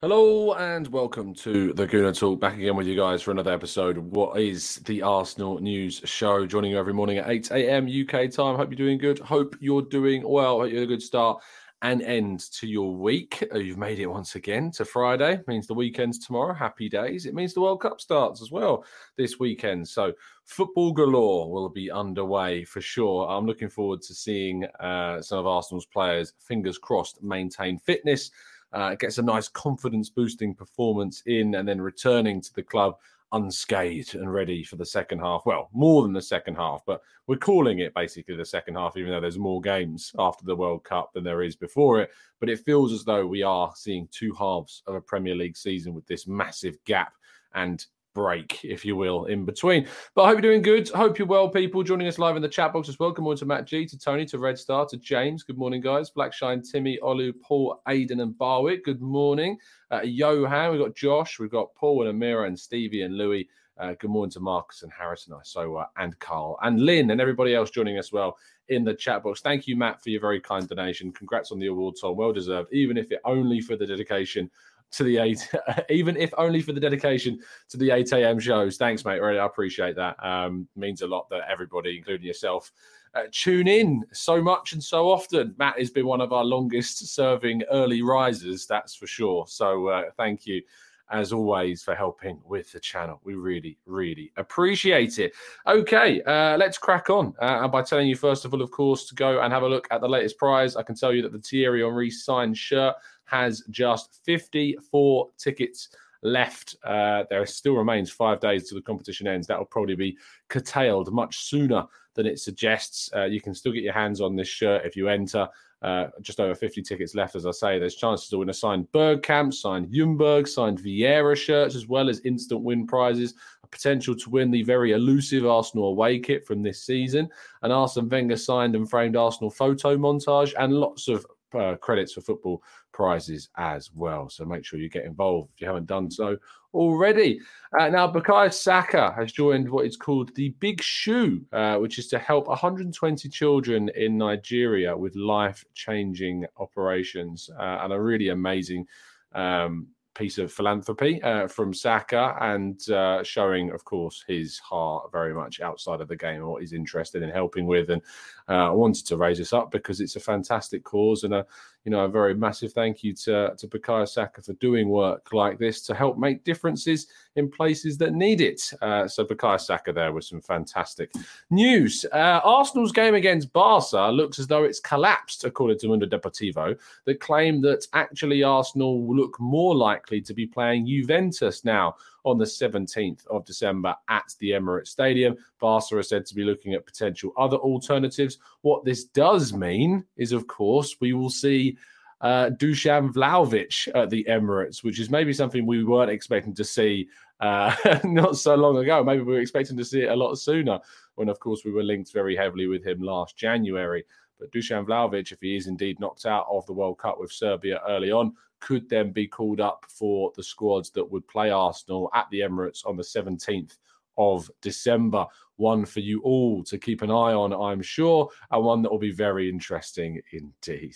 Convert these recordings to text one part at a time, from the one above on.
Hello and welcome to the Gooner Talk. Back again with you guys for another episode what is the Arsenal News Show. Joining you every morning at 8 a.m. UK time. Hope you're doing good. Hope you're doing well. Hope you had a good start and end to your week. Uh, You've made it once again to Friday. means the weekend's tomorrow. Happy days. It means the World Cup starts as well this weekend. So football galore will be underway for sure. I'm looking forward to seeing uh, some of Arsenal's players, fingers crossed, maintain fitness uh, gets a nice confidence boosting performance in, and then returning to the club unscathed and ready for the second half. Well, more than the second half, but we're calling it basically the second half, even though there's more games after the World Cup than there is before it. But it feels as though we are seeing two halves of a Premier League season with this massive gap. And break, if you will, in between. But I hope you're doing good. Hope you're well, people. Joining us live in the chat box as well. Good morning to Matt G, to Tony, to Red Star, to James. Good morning, guys. Blackshine, Timmy, Olu, Paul, Aiden, and Barwick. Good morning. Uh, Johan, we've got Josh, we've got Paul and Amira and Stevie and Louis. Uh, good morning to Marcus and Harris Harrison, Isoa, and Carl, and Lynn, and everybody else joining us well in the chat box. Thank you, Matt, for your very kind donation. Congrats on the award, Tom. Well deserved, even if it only for the dedication to the eight, even if only for the dedication to the 8 a.m. shows. Thanks, mate. Really, I appreciate that. Um, means a lot that everybody, including yourself, uh, tune in so much and so often. Matt has been one of our longest serving early risers, that's for sure. So uh, thank you. As always, for helping with the channel. We really, really appreciate it. Okay, uh, let's crack on. Uh, and by telling you, first of all, of course, to go and have a look at the latest prize, I can tell you that the Thierry Henry signed shirt has just 54 tickets left. Uh, there still remains five days till the competition ends. That will probably be curtailed much sooner than it suggests. Uh, you can still get your hands on this shirt if you enter. Uh, just over 50 tickets left, as I say. There's chances to win a signed Bergkamp, signed Ljungberg, signed Vieira shirts, as well as instant win prizes. A potential to win the very elusive Arsenal away kit from this season. An Arsene Wenger signed and framed Arsenal photo montage, and lots of uh, credits for football prizes as well. So make sure you get involved if you haven't done so already. Uh, now, Bukayo Saka has joined what is called the Big Shoe, uh, which is to help 120 children in Nigeria with life changing operations uh, and a really amazing. Um, piece of philanthropy uh, from Saka and uh, showing, of course, his heart very much outside of the game and what he's interested in helping with. And uh, I wanted to raise this up because it's a fantastic cause and a you know a very massive thank you to to Bukayo Saka for doing work like this to help make differences in places that need it. Uh, so Bukayo Saka there with some fantastic news. Uh, Arsenal's game against Barca looks as though it's collapsed, according to Mundo Deportivo, that claim that actually Arsenal look more likely to be playing Juventus now on the 17th of December at the Emirates Stadium. Barca are said to be looking at potential other alternatives. What this does mean is, of course, we will see uh, Dusan Vlahovic at the Emirates, which is maybe something we weren't expecting to see uh, not so long ago. Maybe we were expecting to see it a lot sooner when, of course, we were linked very heavily with him last January. But Dusan Vlahovic, if he is indeed knocked out of the World Cup with Serbia early on, could then be called up for the squads that would play Arsenal at the Emirates on the 17th of December. One for you all to keep an eye on, I'm sure, and one that will be very interesting indeed.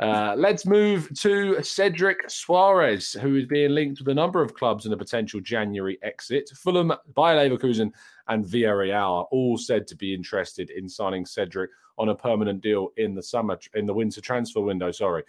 Uh, let's move to Cedric Soares, who is being linked with a number of clubs in a potential January exit. Fulham, Bayer Leverkusen, and Villarreal all said to be interested in signing Cedric on a permanent deal in the summer, in the winter transfer window. Sorry.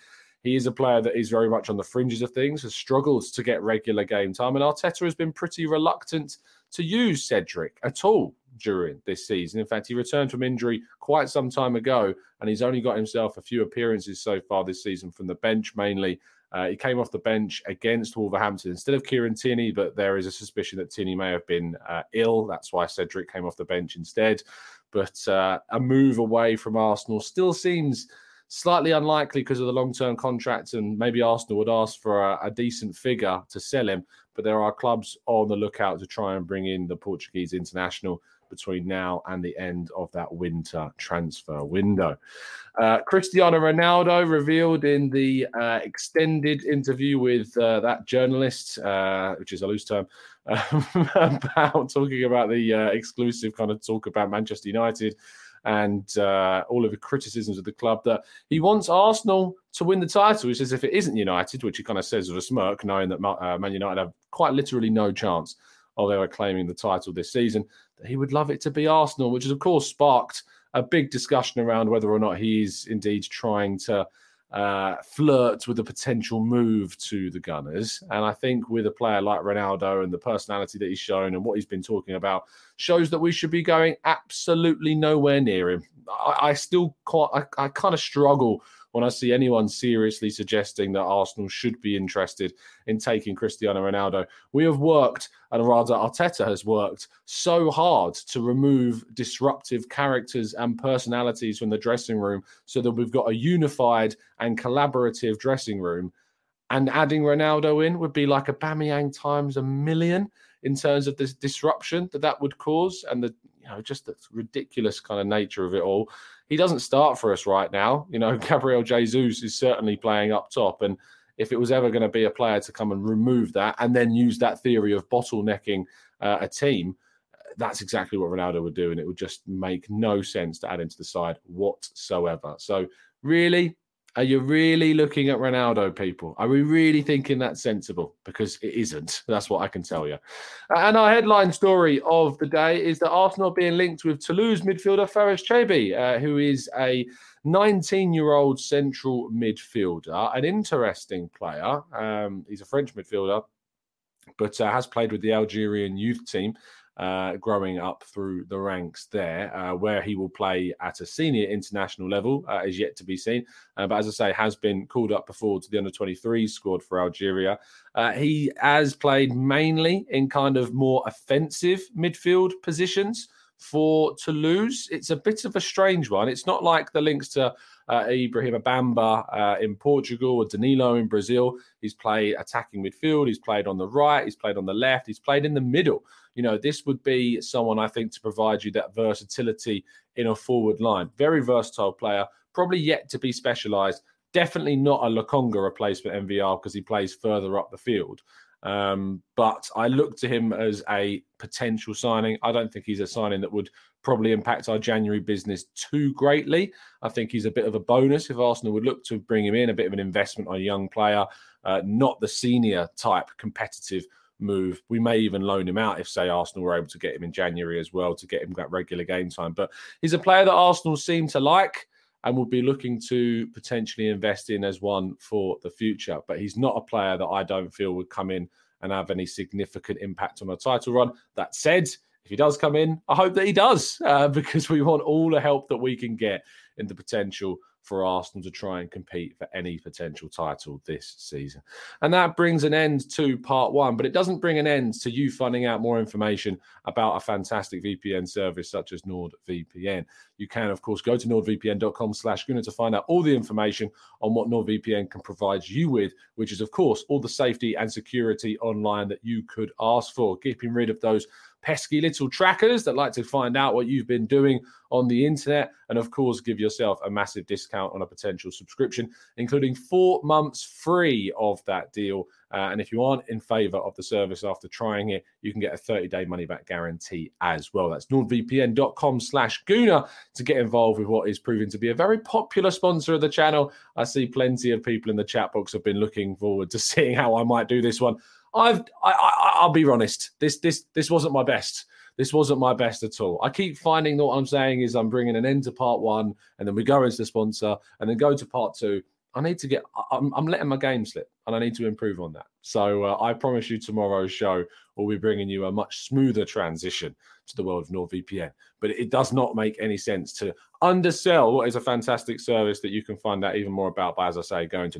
He is a player that is very much on the fringes of things, has struggled to get regular game time, and Arteta has been pretty reluctant to use Cedric at all during this season. In fact, he returned from injury quite some time ago, and he's only got himself a few appearances so far this season from the bench mainly. Uh, he came off the bench against Wolverhampton instead of Kieran Tierney, but there is a suspicion that Tierney may have been uh, ill. That's why Cedric came off the bench instead. But uh, a move away from Arsenal still seems slightly unlikely because of the long term contract, and maybe Arsenal would ask for a, a, decent figure to sell him. But there are clubs on the lookout to try and bring in the Portuguese international between now and the end of that winter transfer window. Uh, Cristiano Ronaldo revealed in the uh, extended interview with uh, that journalist, uh, which is a loose term, about talking about the uh, exclusive kind of talk about Manchester United and uh, all of the criticisms of the club that he wants Arsenal to win the title. He says if it isn't United, which he kind of says with a smirk, knowing that uh, Man United have quite literally no chance of ever claiming the title this season, that he would love it to be Arsenal, which has of course sparked a big discussion around whether or not he's indeed trying to uh, flirt with a potential move to the Gunners. And I think with a player like Ronaldo and the personality that he's shown and what he's been talking about, shows that we should be going absolutely nowhere near him. I, I still quite, I, I kind of struggle when I see anyone seriously suggesting that Arsenal should be interested in taking Cristiano Ronaldo. We have worked, and rather Arteta has worked so hard to remove disruptive characters and personalities from the dressing room so that we've got a unified and collaborative dressing room. And adding Ronaldo in would be like a Aubameyang times a million in terms of this disruption that that would cause and the you know just the ridiculous kind of nature of it all he doesn't start for us right now. You know, Gabriel Jesus is certainly playing up top. And if it was ever going to be a player to come and remove that and then use that theory of bottlenecking uh, a team, that's exactly what Ronaldo would do. And it would just make no sense to add into the side whatsoever. So, really, are you really looking at Ronaldo, people? Are we really thinking that's sensible? Because it isn't. That's what I can tell you. And our headline story of the day is that Arsenal being linked with Toulouse midfielder Fares Chaibi, uh, who is a 19 year old central midfielder, an interesting player. Um, he's a French midfielder, but uh, has played with the Algerian youth team uh, growing up through the ranks there. Uh, where he will play at a senior international level uh, is yet to be seen. Uh, but as I say, has been called up before to the under 23 squad for Algeria. Uh, he has played mainly in kind of more offensive midfield positions for Toulouse. It's a bit of a strange one. It's not like the links to uh, Ibrahim Abamba uh, in Portugal or Danilo in Brazil. He's played attacking midfield. He's played on the right. He's played on the left. He's played in the middle. You know, this would be someone I think to provide you that versatility in a forward line. Very versatile player, probably yet to be specialised. Definitely not a Lokonga replacement NVR because he plays further up the field. Um, but I look to him as a potential signing. I don't think he's a signing that would probably impact our January business too greatly. I think he's a bit of a bonus if Arsenal would look to bring him in, a bit of an investment on a young player, uh, not the senior type competitive move. We may even loan him out if, say, Arsenal were able to get him in January as well to get him that regular game time. But he's a player that Arsenal seem to like and will be looking to potentially invest in as one for the future. But he's not a player that I don't feel would come in and have any significant impact on a title run. That said, if he does come in, I hope that he does uh, because we want all the help that we can get in the potential for Arsenal to try and compete for any potential title this season. And that brings an end to part one, but it doesn't bring an end to you finding out more information about a fantastic VPN service such as NordVPN. You can, of course, go to nordvpn.com slash Gunner to find out all the information on what NordVPN can provide you with, which is, of course, all the safety and security online that you could ask for, keeping rid of those pesky little trackers that like to find out what you've been doing on the internet. And of course, give yourself a massive discount on a potential subscription, including four months free of that deal. Uh, and if you aren't in favor of the service after trying it, you can get a 30 day money back guarantee as well. That's nordvpn.com slash Gooner to get involved with what is proving to be a very popular sponsor of the channel. I see plenty of people in the chat box have been looking forward to seeing how I might do this one. I've, I, I, I'll be honest. This, this, this wasn't my best this wasn't my best at all. I keep finding that what I'm saying is I'm bringing an end to part one, and then we go into the sponsor, and then go to part two. I need to get. I'm, I'm letting my game slip, and I need to improve on that. So uh, I promise you, tomorrow's show will be bringing you a much smoother transition to the world of NordVPN. But it does not make any sense to undersell what is a fantastic service that you can find out even more about by, as I say, going to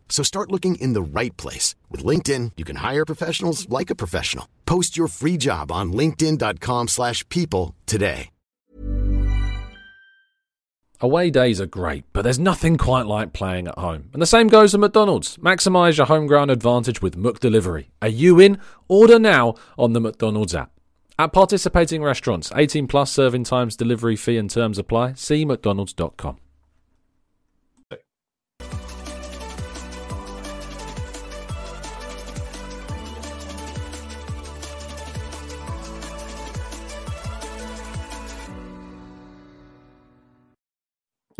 So start looking in the right place. With LinkedIn, you can hire professionals like a professional. Post your free job on linkedin.com slash people today. Away days are great, but there's nothing quite like playing at home. And the same goes for McDonald's. Maximise your home ground advantage with Mook Delivery. Are you in? Order now on the McDonald's app. At participating restaurants, 18 plus serving times, delivery fee and terms apply. See mcdonalds.com.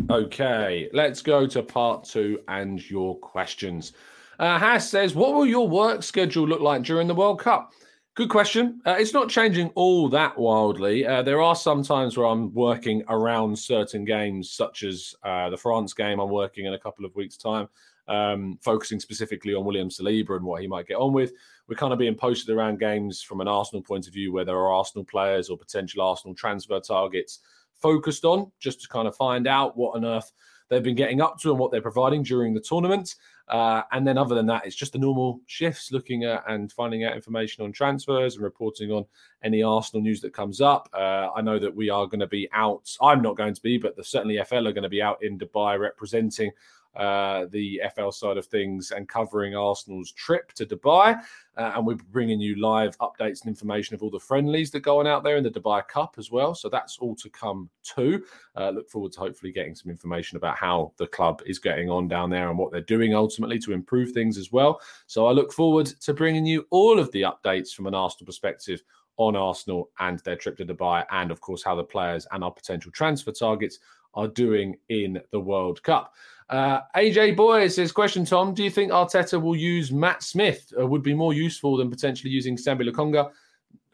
Okay, let's go to part two and your questions. Uh, Haas says, What will your work schedule look like during the World Cup? Good question. Uh, it's not changing all that wildly. Uh, there are some times where I'm working around certain games, such as uh, the France game. I'm working in a couple of weeks' time, um, focusing specifically on William Saliba and what he might get on with. We're kind of being posted around games from an Arsenal point of view, where there are Arsenal players or potential Arsenal transfer targets focused on, just to kind of find out what on earth they've been getting up to and what they're providing during the tournament. Uh, and then, other than that, it's just the normal shifts looking at and finding out information on transfers and reporting on any Arsenal news that comes up. Uh, I know that we are going to be out. I'm not going to be, but the, certainly FL are going to be out in Dubai representing uh, the FL side of things and covering Arsenal's trip to Dubai. Uh, and we're bringing you live updates and information of all the friendlies that go on out there in the Dubai Cup as well. So that's all to come too. Uh, look forward to hopefully getting some information about how the club is getting on down there and what they're doing ultimately to improve things as well. So I look forward to bringing you all of the updates from an Arsenal perspective on Arsenal and their trip to Dubai, and of course, how the players and our potential transfer targets are doing in the World Cup. Uh, AJ Boy says, question, Tom, do you think Arteta will use Matt Smith? Uh, would be more useful than potentially using Sambi Lokonga?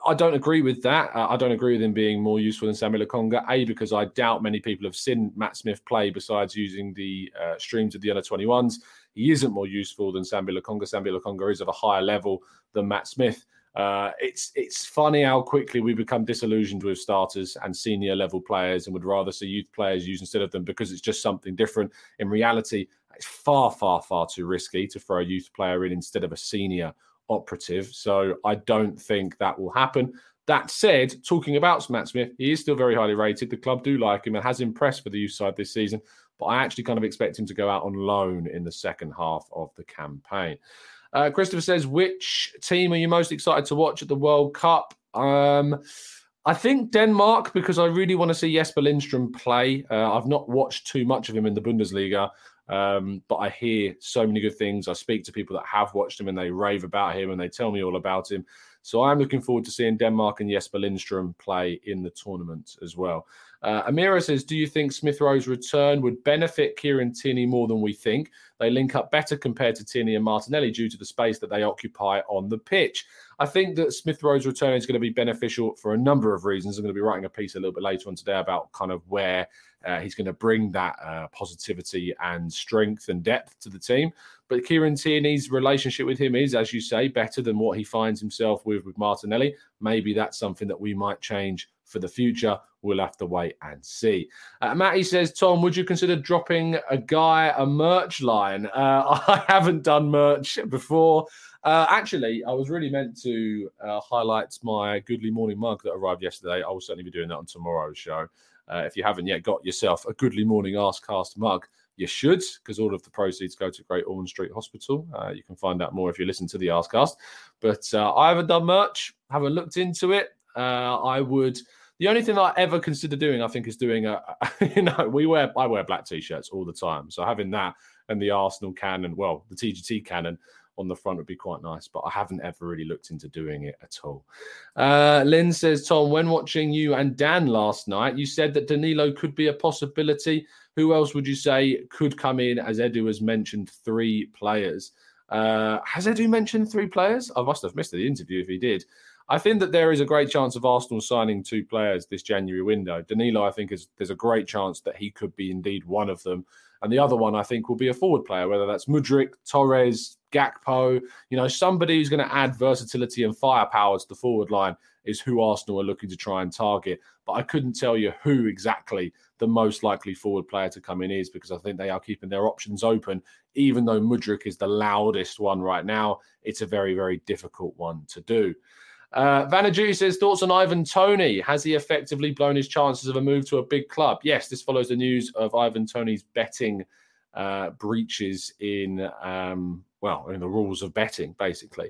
I don't agree with that. Uh, I don't agree with him being more useful than Sambi Lokonga. A, because I doubt many people have seen Matt Smith play besides using the uh, streams of the under 21s. He isn't more useful than Sambi Lokonga. Sambi Lokonga is of a higher level than Matt Smith. Uh, it's it's funny how quickly we become disillusioned with starters and senior level players and would rather see youth players used instead of them because it's just something different. In reality, it's far, far, far too risky to throw a youth player in instead of a senior operative. So I don't think that will happen. That said, talking about Matt Smith, he is still very highly rated. The club do like him and has impressed for the youth side this season, but I actually kind of expect him to go out on loan in the second half of the campaign. Uh, Christopher says, which team are you most excited to watch at the World Cup? Um, I think Denmark because I really want to see Jesper Lindstrom play. Uh, I've not watched too much of him in the Bundesliga, um, but I hear so many good things. I speak to people that have watched him and they rave about him and they tell me all about him. So I'm looking forward to seeing Denmark and Jesper Lindstrom play in the tournament as well. Uh, Amira says, Do you think Smith Rowe's return would benefit Kieran Tierney more than we think? They link up better compared to Tierney and Martinelli due to the space that they occupy on the pitch. I think that Smith Rowe's return is going to be beneficial for a number of reasons. I'm going to be writing a piece a little bit later on today about kind of where uh, he's going to bring that uh, positivity and strength and depth to the team. But Kieran Tierney's relationship with him is, as you say, better than what he finds himself with with Martinelli. Maybe that's something that we might change for the future. We'll have to wait and see. Uh, Matty says, Tom, would you consider dropping a guy a merch line? Uh, I haven't done merch before. Uh, actually, I was really meant to uh, highlight my Goodly Morning mug that arrived yesterday. I will certainly be doing that on tomorrow's show. Uh, if you haven't yet got yourself a Goodly Morning Arsecast mug, you should, because all of the proceeds go to Great Ormond Street Hospital. Uh, you can find out more if you listen to the Arsecast. But uh, I haven't done merch, haven't looked into it. Uh, I would. The only thing I ever consider doing, I think, is doing a. You know, we wear I wear black t-shirts all the time, so having that and the Arsenal cannon, well, the TGT cannon on the front would be quite nice, but I haven't ever really looked into doing it at all. Uh, Lynn says, Tom, when watching you and Dan last night, you said that Danilo could be a possibility. Who else would you say could come in? As Edu has mentioned, three players. Uh, has Edu mentioned three players? I must have missed the interview if he did. I think that there is a great chance of Arsenal signing two players this January window. Danilo, I think, is there's a great chance that he could be indeed one of them. And the other one, I think, will be a forward player, whether that's Mudryk, Torres, Gakpo. You know, somebody who's going to add versatility and firepower to the forward line is who Arsenal are looking to try and target. But I couldn't tell you who exactly the most likely forward player to come in is because I think they are keeping their options open. Even though Mudryk is the loudest one right now, it's a very, very difficult one to do. Uh, Vanaju says thoughts on Ivan Toney. Has he effectively blown his chances of a move to a big club? Yes, this follows the news of Ivan Toney's betting uh, breaches in um, well in the rules of betting, basically.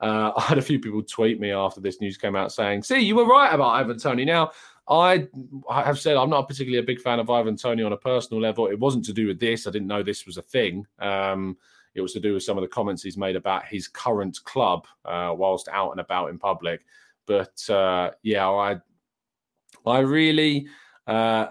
Uh, I had a few people tweet me after this news came out saying, "See, you were right about Ivan Toney." Now, I have said I'm not particularly a big fan of Ivan Toney on a personal level. It wasn't to do with this. I didn't know this was a thing. Um, it was to do with some of the comments he's made about his current club uh, whilst out and about in public. But uh, yeah, I I really uh,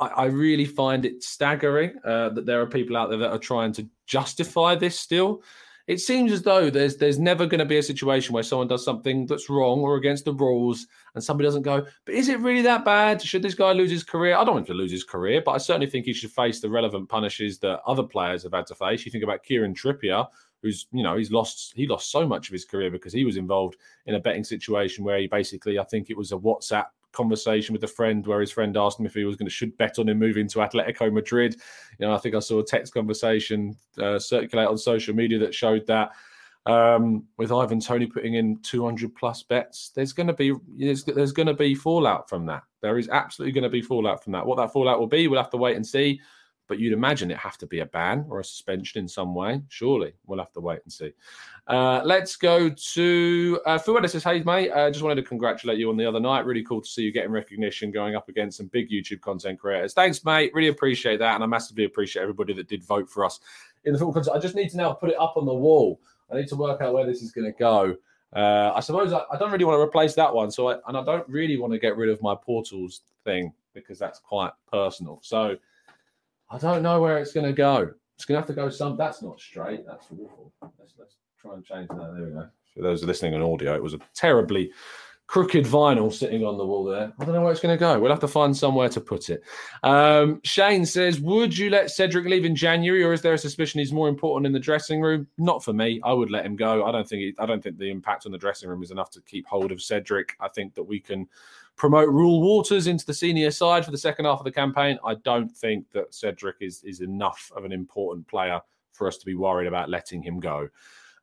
I, I, really find it staggering uh, that there are people out there that are trying to justify this still it seems as though there's there's never going to be a situation where someone does something that's wrong or against the rules and somebody doesn't go but is it really that bad? Should this guy lose his career? I don't want him to lose his career but i certainly think he should face the relevant punishes that other players have had to face. You think about kieran trippier who's you know he's lost he lost so much of his career because he was involved in a betting situation where he basically i think it was a whatsapp conversation with a friend where his friend asked him if he was going to should bet on him moving to Atletico Madrid. You know, I think I saw a text conversation uh, circulate on social media that showed that um, with Ivan Toney putting in 200 plus bets, there's going to be there's, there's going to be fallout from that. There is absolutely going to be fallout from that. What that fallout will be, we'll have to wait and see but you'd imagine it have to be a ban or a suspension in some way. Surely we'll have to wait and see. Uh, let's go to uh, Fuad says, "Hey mate, I uh, just wanted to congratulate you on the other night. Really cool to see you getting recognition, going up against some big YouTube content creators. Thanks, mate. Really appreciate that, and I massively appreciate everybody that did vote for us in the football contest. I just need to now put it up on the wall. I need to work out where this is going to go." Uh, I suppose I, I, don't really want to replace that one, so I, and I don't really want to get rid of my portals thing because that's quite personal. So I don't know where it's going to go. It's going to have to go some. That's not straight. That's awful. Let's, let's try and change that. There we go. For those listening on audio, it was a terribly crooked vinyl sitting on the wall there. I don't know where it's going to go. We'll have to find somewhere to put it. Um, Shane says, "Would you let Cedric leave in January, or is there a suspicion he's more important in the dressing room?" Not for me. I would let him go. I don't think. He, I don't think the impact on the dressing room is enough to keep hold of Cedric. I think that we can promote Reuell Walters into the senior side for the second half of the campaign. I don't think that Cedric is is enough of an important player for us to be worried about letting him go.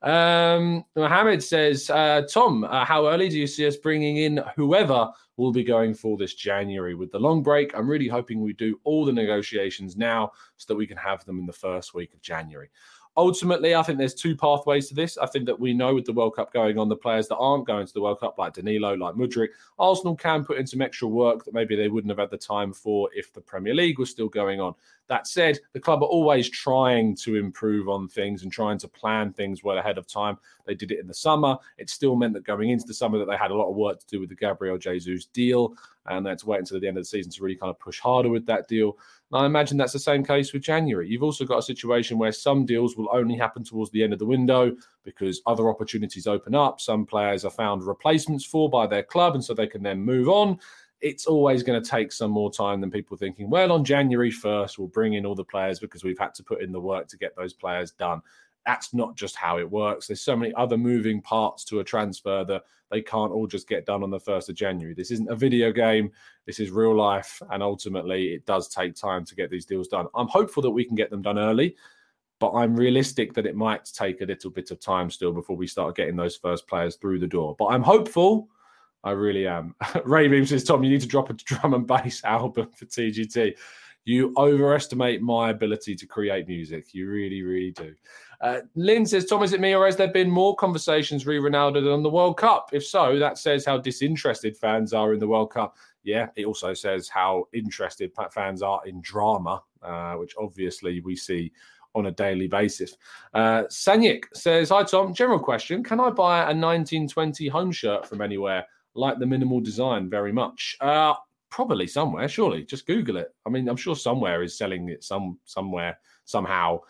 Um, Mohammed says, uh, Tom, uh, how early do you see us bringing in whoever will be going for this January with the long break? I'm really hoping we do all the negotiations now so that we can have them in the first week of January ultimately, I think there's two pathways to this. I think that we know with the World Cup going on, the players that aren't going to the World Cup, like Danilo, like Mudryk, Arsenal can put in some extra work that maybe they wouldn't have had the time for if the Premier League was still going on. That said, the club are always trying to improve on things and trying to plan things well ahead of time. They did it in the summer. It still meant that going into the summer that they had a lot of work to do with the Gabriel Jesus deal, and they had to wait until the end of the season to really kind of push harder with that deal. And I imagine that's the same case with January. You've also got a situation where some deals will only happen towards the end of the window because other opportunities open up. Some players are found replacements for by their club, and so they can then move on it's always going to take some more time than people thinking, well, on January 1st, we'll bring in all the players because we've had to put in the work to get those players done. that's not just how it works. There's so many other moving parts to a transfer that they can't all just get done on the 1st of January. This isn't a video game, this is real life. And ultimately, it does take time to get these deals done. I'm hopeful that we can get them done early, but I'm realistic that it might take a little bit of time still before we start getting those first players through the door. But I'm hopeful. I really am. Ray Beam says, Tom, you need to drop a drum and bass album for TGT. You overestimate my ability to create music. You really, really do. Uh, Lynn says, Tom, is it me or has there been more conversations re Ronaldo than on the World Cup? If so, that says how disinterested fans are in the World Cup. Yeah, it also says how interested fans are in drama, uh, which obviously we see on a daily basis. Uh, Sanyik says, Hi, Tom. General question Can I buy a 1920 home shirt from anywhere? Like the minimal design very much. Uh, probably somewhere, surely. Just Google it. I mean, I'm sure somewhere is selling it some somewhere somehow,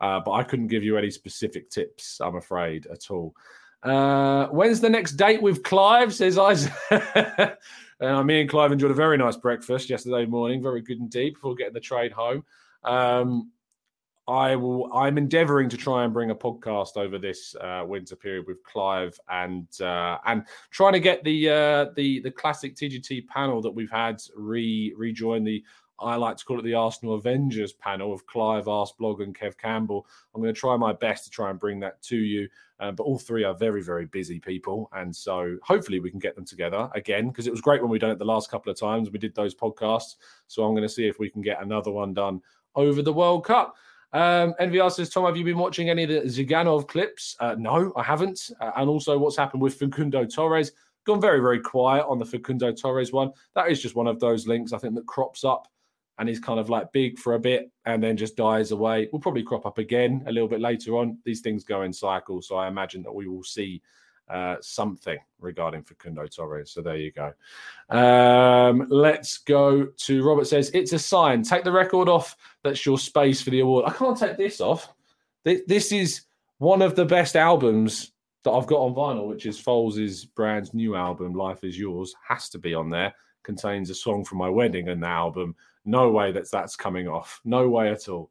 uh, but I couldn't give you any specific tips. I'm afraid at all. Uh, when's the next date with Clive? Says Isaac. uh, me and Clive enjoyed a very nice breakfast yesterday morning, very good indeed. Before getting the trade home. Um, I will. I'm endeavouring to try and bring a podcast over this uh, winter period with Clive and uh, and trying to get the uh, the the classic TGT panel that we've had re rejoin the. I like to call it the Arsenal Avengers panel of Clive, Arseblog, and Kev Campbell. I'm going to try my best to try and bring that to you. Um, but all three are very, very busy people. And so hopefully we can get them together again because it was great when we done it the last couple of times. We did those podcasts. So I'm going to see if we can get another one done over the World Cup. Um, NVR says, Tom, have you been watching any of the Ziganov clips? Uh, no, I haven't. Uh, and also, what's happened with Facundo Torres? Gone very, very quiet on the Facundo Torres one. That is just one of those links I think that crops up and is kind of like big for a bit and then just dies away. Will probably crop up again a little bit later on. These things go in cycles, so I imagine that we will see uh, something regarding Facundo Torres. So there you go. Um, let's go to Robert says it's a sign. Take the record off. That's your space for the award. I can't take this off. This, is one of the best albums that I've got on vinyl, which is Foals' brand new album, Life Is Yours, has to be on there. Contains a song from my wedding and the album. No way that that's coming off. No way at all.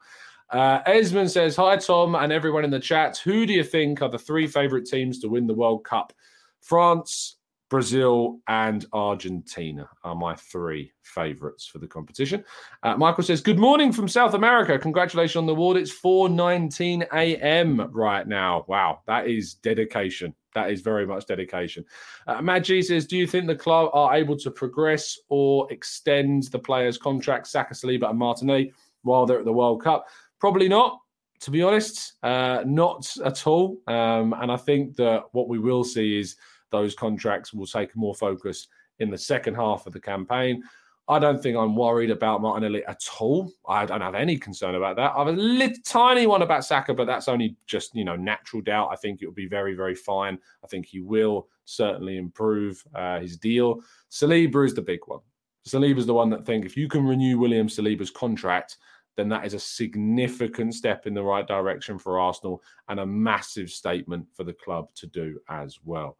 Uh, Esmond says, Hi, Tom, and everyone in the chat. Who do you think are the three favourite teams to win the World Cup? France, Brazil, and Argentina are my three favourites for the competition. Uh, Michael says, Good morning from South America. Congratulations on the award. It's 4.19 a.m. right now. Wow, that is dedication. That is very much dedication. Uh, says, Do you think the club are able to progress or extend the players' contracts, Saka, Saliba, and Martinelli, while they're at the World Cup? Probably not, to be honest, uh, not at all. Um, and I think that what we will see is those contracts will take more focus in the second half of the campaign. I don't think I'm worried about Martinelli at all. I don't have any concern about that. I have a little tiny one about Saka, but that's only just you know natural doubt. I think it will be very very fine. I think he will certainly improve uh, his deal. Saliba is the big one. Saliba is the one that think if you can renew William Saliba's contract, then that is a significant step in the right direction for Arsenal and a massive statement for the club to do as well.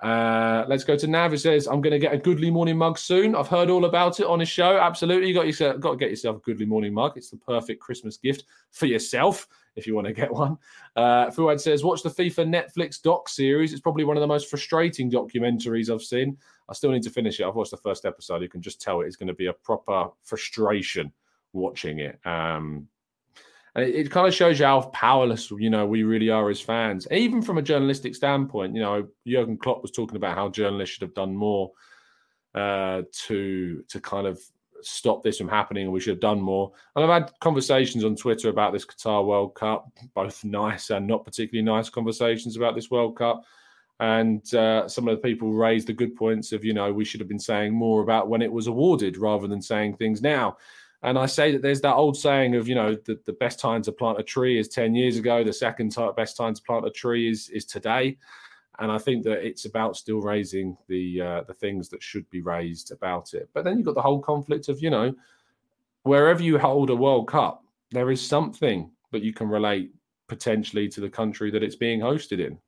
Uh, let's go to Nav. It says, I'm going to get a Goodly Morning mug soon. I've heard all about it on his show. Absolutely. You got, yourself, got to get yourself a Goodly Morning mug. It's the perfect Christmas gift for yourself if you want to get one. Uh, Fuad says, Watch the FIFA Netflix doc series. It's probably one of the most frustrating documentaries I've seen. I still need to finish it. I've watched the first episode. You can just tell it is going to be a proper frustration watching it. Um, and it, it, kind of shows you how powerless, you know, we really are as fans. Even from a journalistic standpoint, you know, Jurgen Klopp was talking about how journalists should have done more uh, to to kind of stop this from happening, and we should have done more. And I've had conversations on Twitter about this Qatar World Cup, both nice and not particularly nice conversations about this World Cup. And uh, some of the people raised the good points of, you know, we should have been saying more about when it was awarded rather than saying things now. And I say that there's that old saying of, you know, the, the best time to plant a tree is 10 years ago. The second best time to plant a tree is, is today. And I think that it's about still raising the uh, the things that should be raised about it. But then you've got the whole conflict of, you know, wherever you hold a World Cup, there is something that you can relate potentially to the country that it's being hosted in.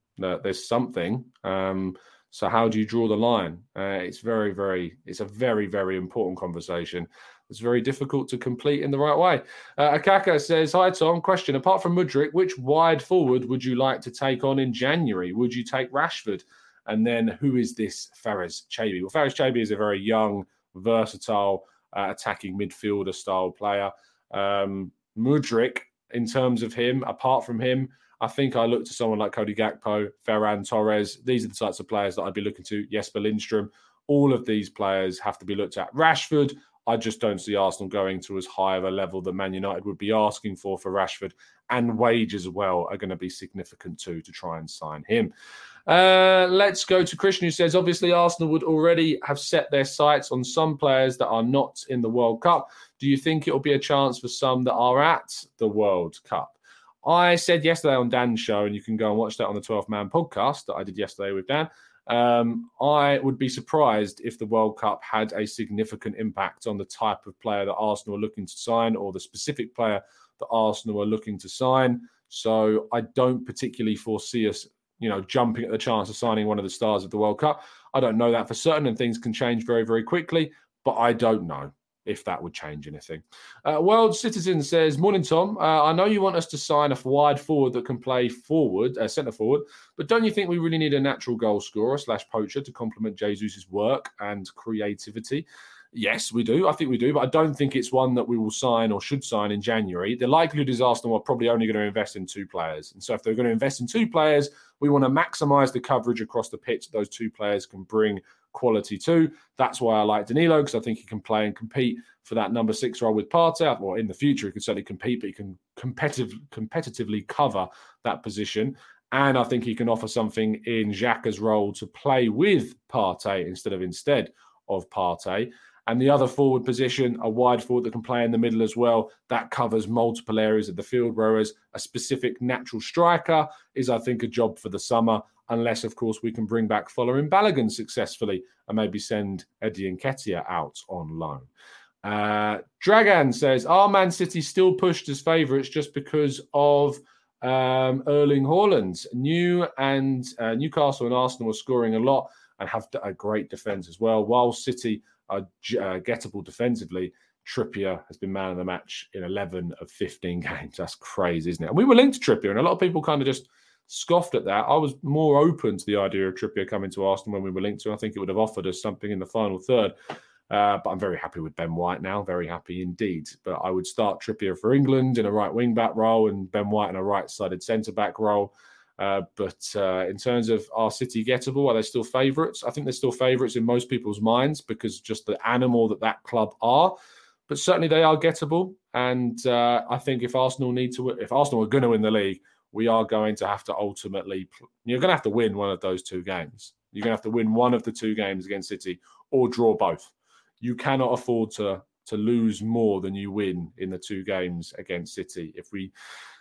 there's something. Um, so how do you draw the line? Uh, it's very, very, it's a very, very important conversation. It's very difficult to complete in the right way. Uh, Akaka says, "Hi Tom. Question: Apart from Mudryk, which wide forward would you like to take on in January? Would you take Rashford? And then who is this Fares Chaibi? Well, Fares Chaibi is a very young, versatile, uh, attacking midfielder style player. Um, Mudryk, in terms of him, apart from him, I think I look to someone like Cody Gakpo, Ferran Torres. These are the types of players that I'd be looking to. Jesper Lindstrom. All of these players have to be looked at. Rashford, I just don't see Arsenal going to as high of a level that Man United would be asking for for Rashford, and wage as well are going to be significant too to try and sign him. Uh, let's go to Christian, who says obviously Arsenal would already have set their sights on some players that are not in the World Cup. Do you think it will be a chance for some that are at the World Cup? I said yesterday on Dan's show, and you can go and watch that on the 12 man podcast that I did yesterday with Dan. Um, I would be surprised if the World Cup had a significant impact on the type of player that Arsenal are looking to sign or the specific player that Arsenal are looking to sign. So I don't particularly foresee us, you know, jumping at the chance of signing one of the stars of the World Cup. I don't know that for certain, and things can change very, very quickly. But I don't know if that would change anything. Uh, World Citizen says, Morning, Tom. Uh, I know you want us to sign a wide forward that can play forward, uh, centre forward, but don't you think we really need a natural goal scorer slash poacher to complement Jesus' work and creativity? Yes, we do. I think we do, but I don't think it's one that we will sign or should sign in January. The likelihood is Arsenal are probably only going to invest in two players. And so if they're going to invest in two players, we want to maximize the coverage across the pitch those two players can bring quality too. That's why I like Danilo because I think he can play and compete for that number six role with Partey. Well, in the future, he can certainly compete, but he can competitive, competitively cover that position. And I think he can offer something in Xhaka's role to play with Partey instead of instead of Partey. And the other forward position, a wide forward that can play in the middle as well, that covers multiple areas of the field. Whereas a specific natural striker is, I think, a job for the summer unless, of course, we can bring back Folarin Balogun successfully and maybe send Eddie Nketiah out on loan. Uh, Dragan says, Are Man City still pushed as favourites just because of um, Erling Haaland? New and uh, Newcastle and Arsenal are scoring a lot and have a great defence as well. While City are uh, gettable defensively, Trippier has been man of the match in 11 of 15 games. That's crazy, isn't it? And we were linked to Trippier, and a lot of people kind of just scoffed at that. I was more open to the idea of Trippier coming to Arsenal when we were linked to. I think it would have offered us something in the final third. Uh, but I'm very happy with Ben White now, very happy indeed. But I would start Trippier for England in a right wing back role and Ben White in a right sided centre back role. Uh, but uh, in terms of our City gettable, are they still favourites? I think they're still favourites in most people's minds because just the animal that that club are. But certainly they are gettable. And uh, I think if Arsenal need to, if Arsenal are going to win the league, we are going to have to ultimately, you're going to have to win one of those two games. You're going to have to win one of the two games against City or draw both. You cannot afford to to lose more than you win in the two games against City. If we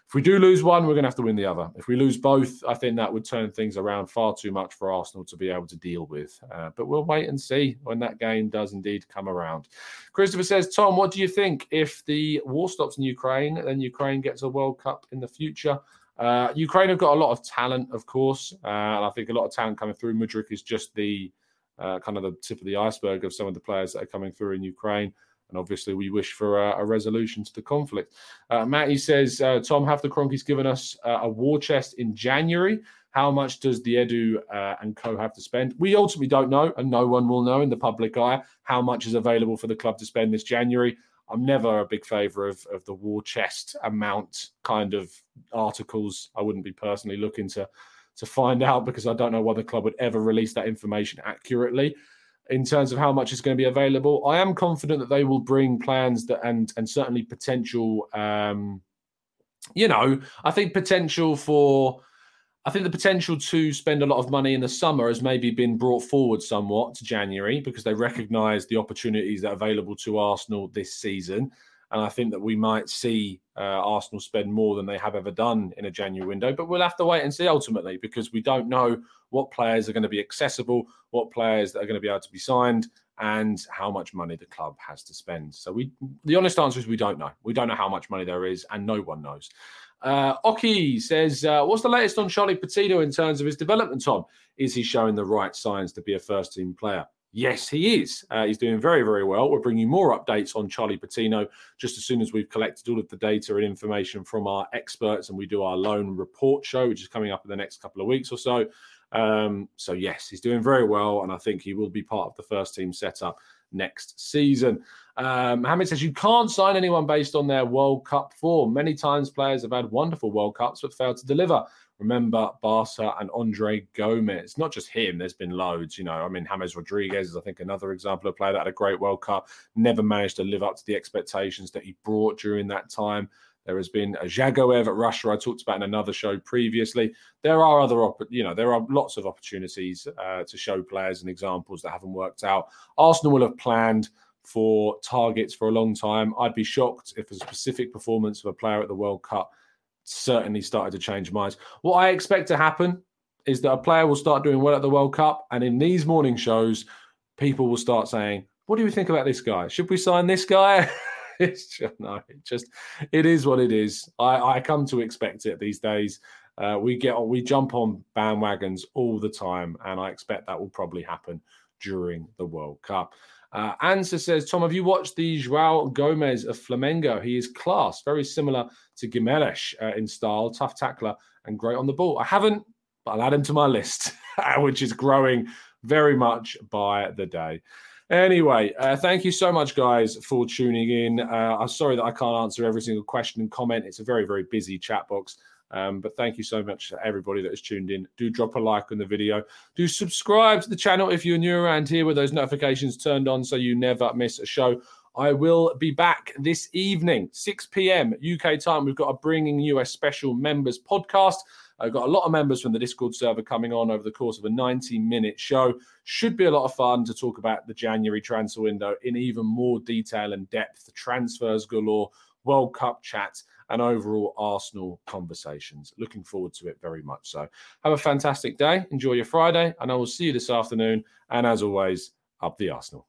if we do lose one, we're going to have to win the other. If we lose both, I think that would turn things around far too much for Arsenal to be able to deal with. Uh, but we'll wait and see when that game does indeed come around. Christopher says, Tom, what do you think if the war stops in Ukraine, then Ukraine gets a World Cup in the future? Uh, Ukraine have got a lot of talent, of course, uh, and I think a lot of talent coming through. Mudryk is just the uh, kind of the tip of the iceberg of some of the players that are coming through in Ukraine. And obviously, we wish for a, a resolution to the conflict. Uh, Matty says, uh, Tom, have the Kroenkes given us uh, a war chest in January? How much does the Edu and co have to spend? We ultimately don't know, and no one will know in the public eye how much is available for the club to spend this January. I'm never a big favour of, of the war chest amount kind of articles. I wouldn't be personally looking to to find out because I don't know why the club would ever release that information accurately in terms of how much is going to be available. I am confident that they will bring plans that and and certainly potential. Um, you know, I think potential for I think the potential to spend a lot of money in the summer has maybe been brought forward somewhat to January because they recognise the opportunities that are available to Arsenal this season. And I think that we might see uh, Arsenal spend more than they have ever done in a January window. But we'll have to wait and see ultimately because we don't know what players are going to be accessible, what players that are going to be able to be signed, and how much money the club has to spend. So we, the honest answer is we don't know. We don't know how much money there is, and no one knows. Uh, Oki says, uh, What's the latest on Charlie Patino in terms of his development, Tom? Is he showing the right signs to be a first team player? Yes, he is. Uh, he's doing very, very well. We're bringing you more updates on Charlie Patino just as soon as we've collected all of the data and information from our experts and we do our loan report show, which is coming up in the next couple of weeks or so. Um, so, yes, he's doing very well. And I think he will be part of the first team setup next season. Um, Mohammed says you can't sign anyone based on their World Cup form. Many times players have had wonderful World Cups but failed to deliver. Remember Barca and Andre Gomes. Not just him, there's been loads. You know, I mean, James Rodriguez is, I think, another example of a player that had a great World Cup, never managed to live up to the expectations that he brought during that time. There has been a Dzagoev at Russia. I talked about in another show previously. There are other, you know, there are lots of opportunities uh, to show players and examples that haven't worked out. Arsenal will have planned for targets for a long time. I'd be shocked if a specific performance of a player at the World Cup certainly started to change minds. What I expect to happen is that a player will start doing well at the World Cup, and in these morning shows, people will start saying, "What do you think about this guy? Should we sign this guy?" it's just no, it just it is what it is. I, I come to expect it these days. Uh, we get we jump on bandwagons all the time, and I expect that will probably happen during the World Cup. Uh, Ansa says, Tom, have you watched the Joao Gomes of Flamengo? He is class, very similar to Gimenez uh, in style, tough tackler, and great on the ball. I haven't, but I'll add him to my list, which is growing very much by the day. Anyway, uh, thank you so much, guys, for tuning in. Uh, I'm sorry that I can't answer every single question and comment. It's a very, very busy chat box. Um, but thank you so much to everybody that has tuned in. Do drop a like on the video. Do subscribe to the channel if you're new around here with those notifications turned on so you never miss a show. I will be back this evening, 6 p.m. UK time. We've got a Bringing US Special Members podcast. I've got a lot of members from the Discord server coming on over the course of a 90 minute show. Should be a lot of fun to talk about the January transfer window in even more detail and depth, transfers galore, World Cup chats, and overall Arsenal conversations. Looking forward to it very much. So, have a fantastic day. Enjoy your Friday, and I will see you this afternoon. And as always, up the Arsenal.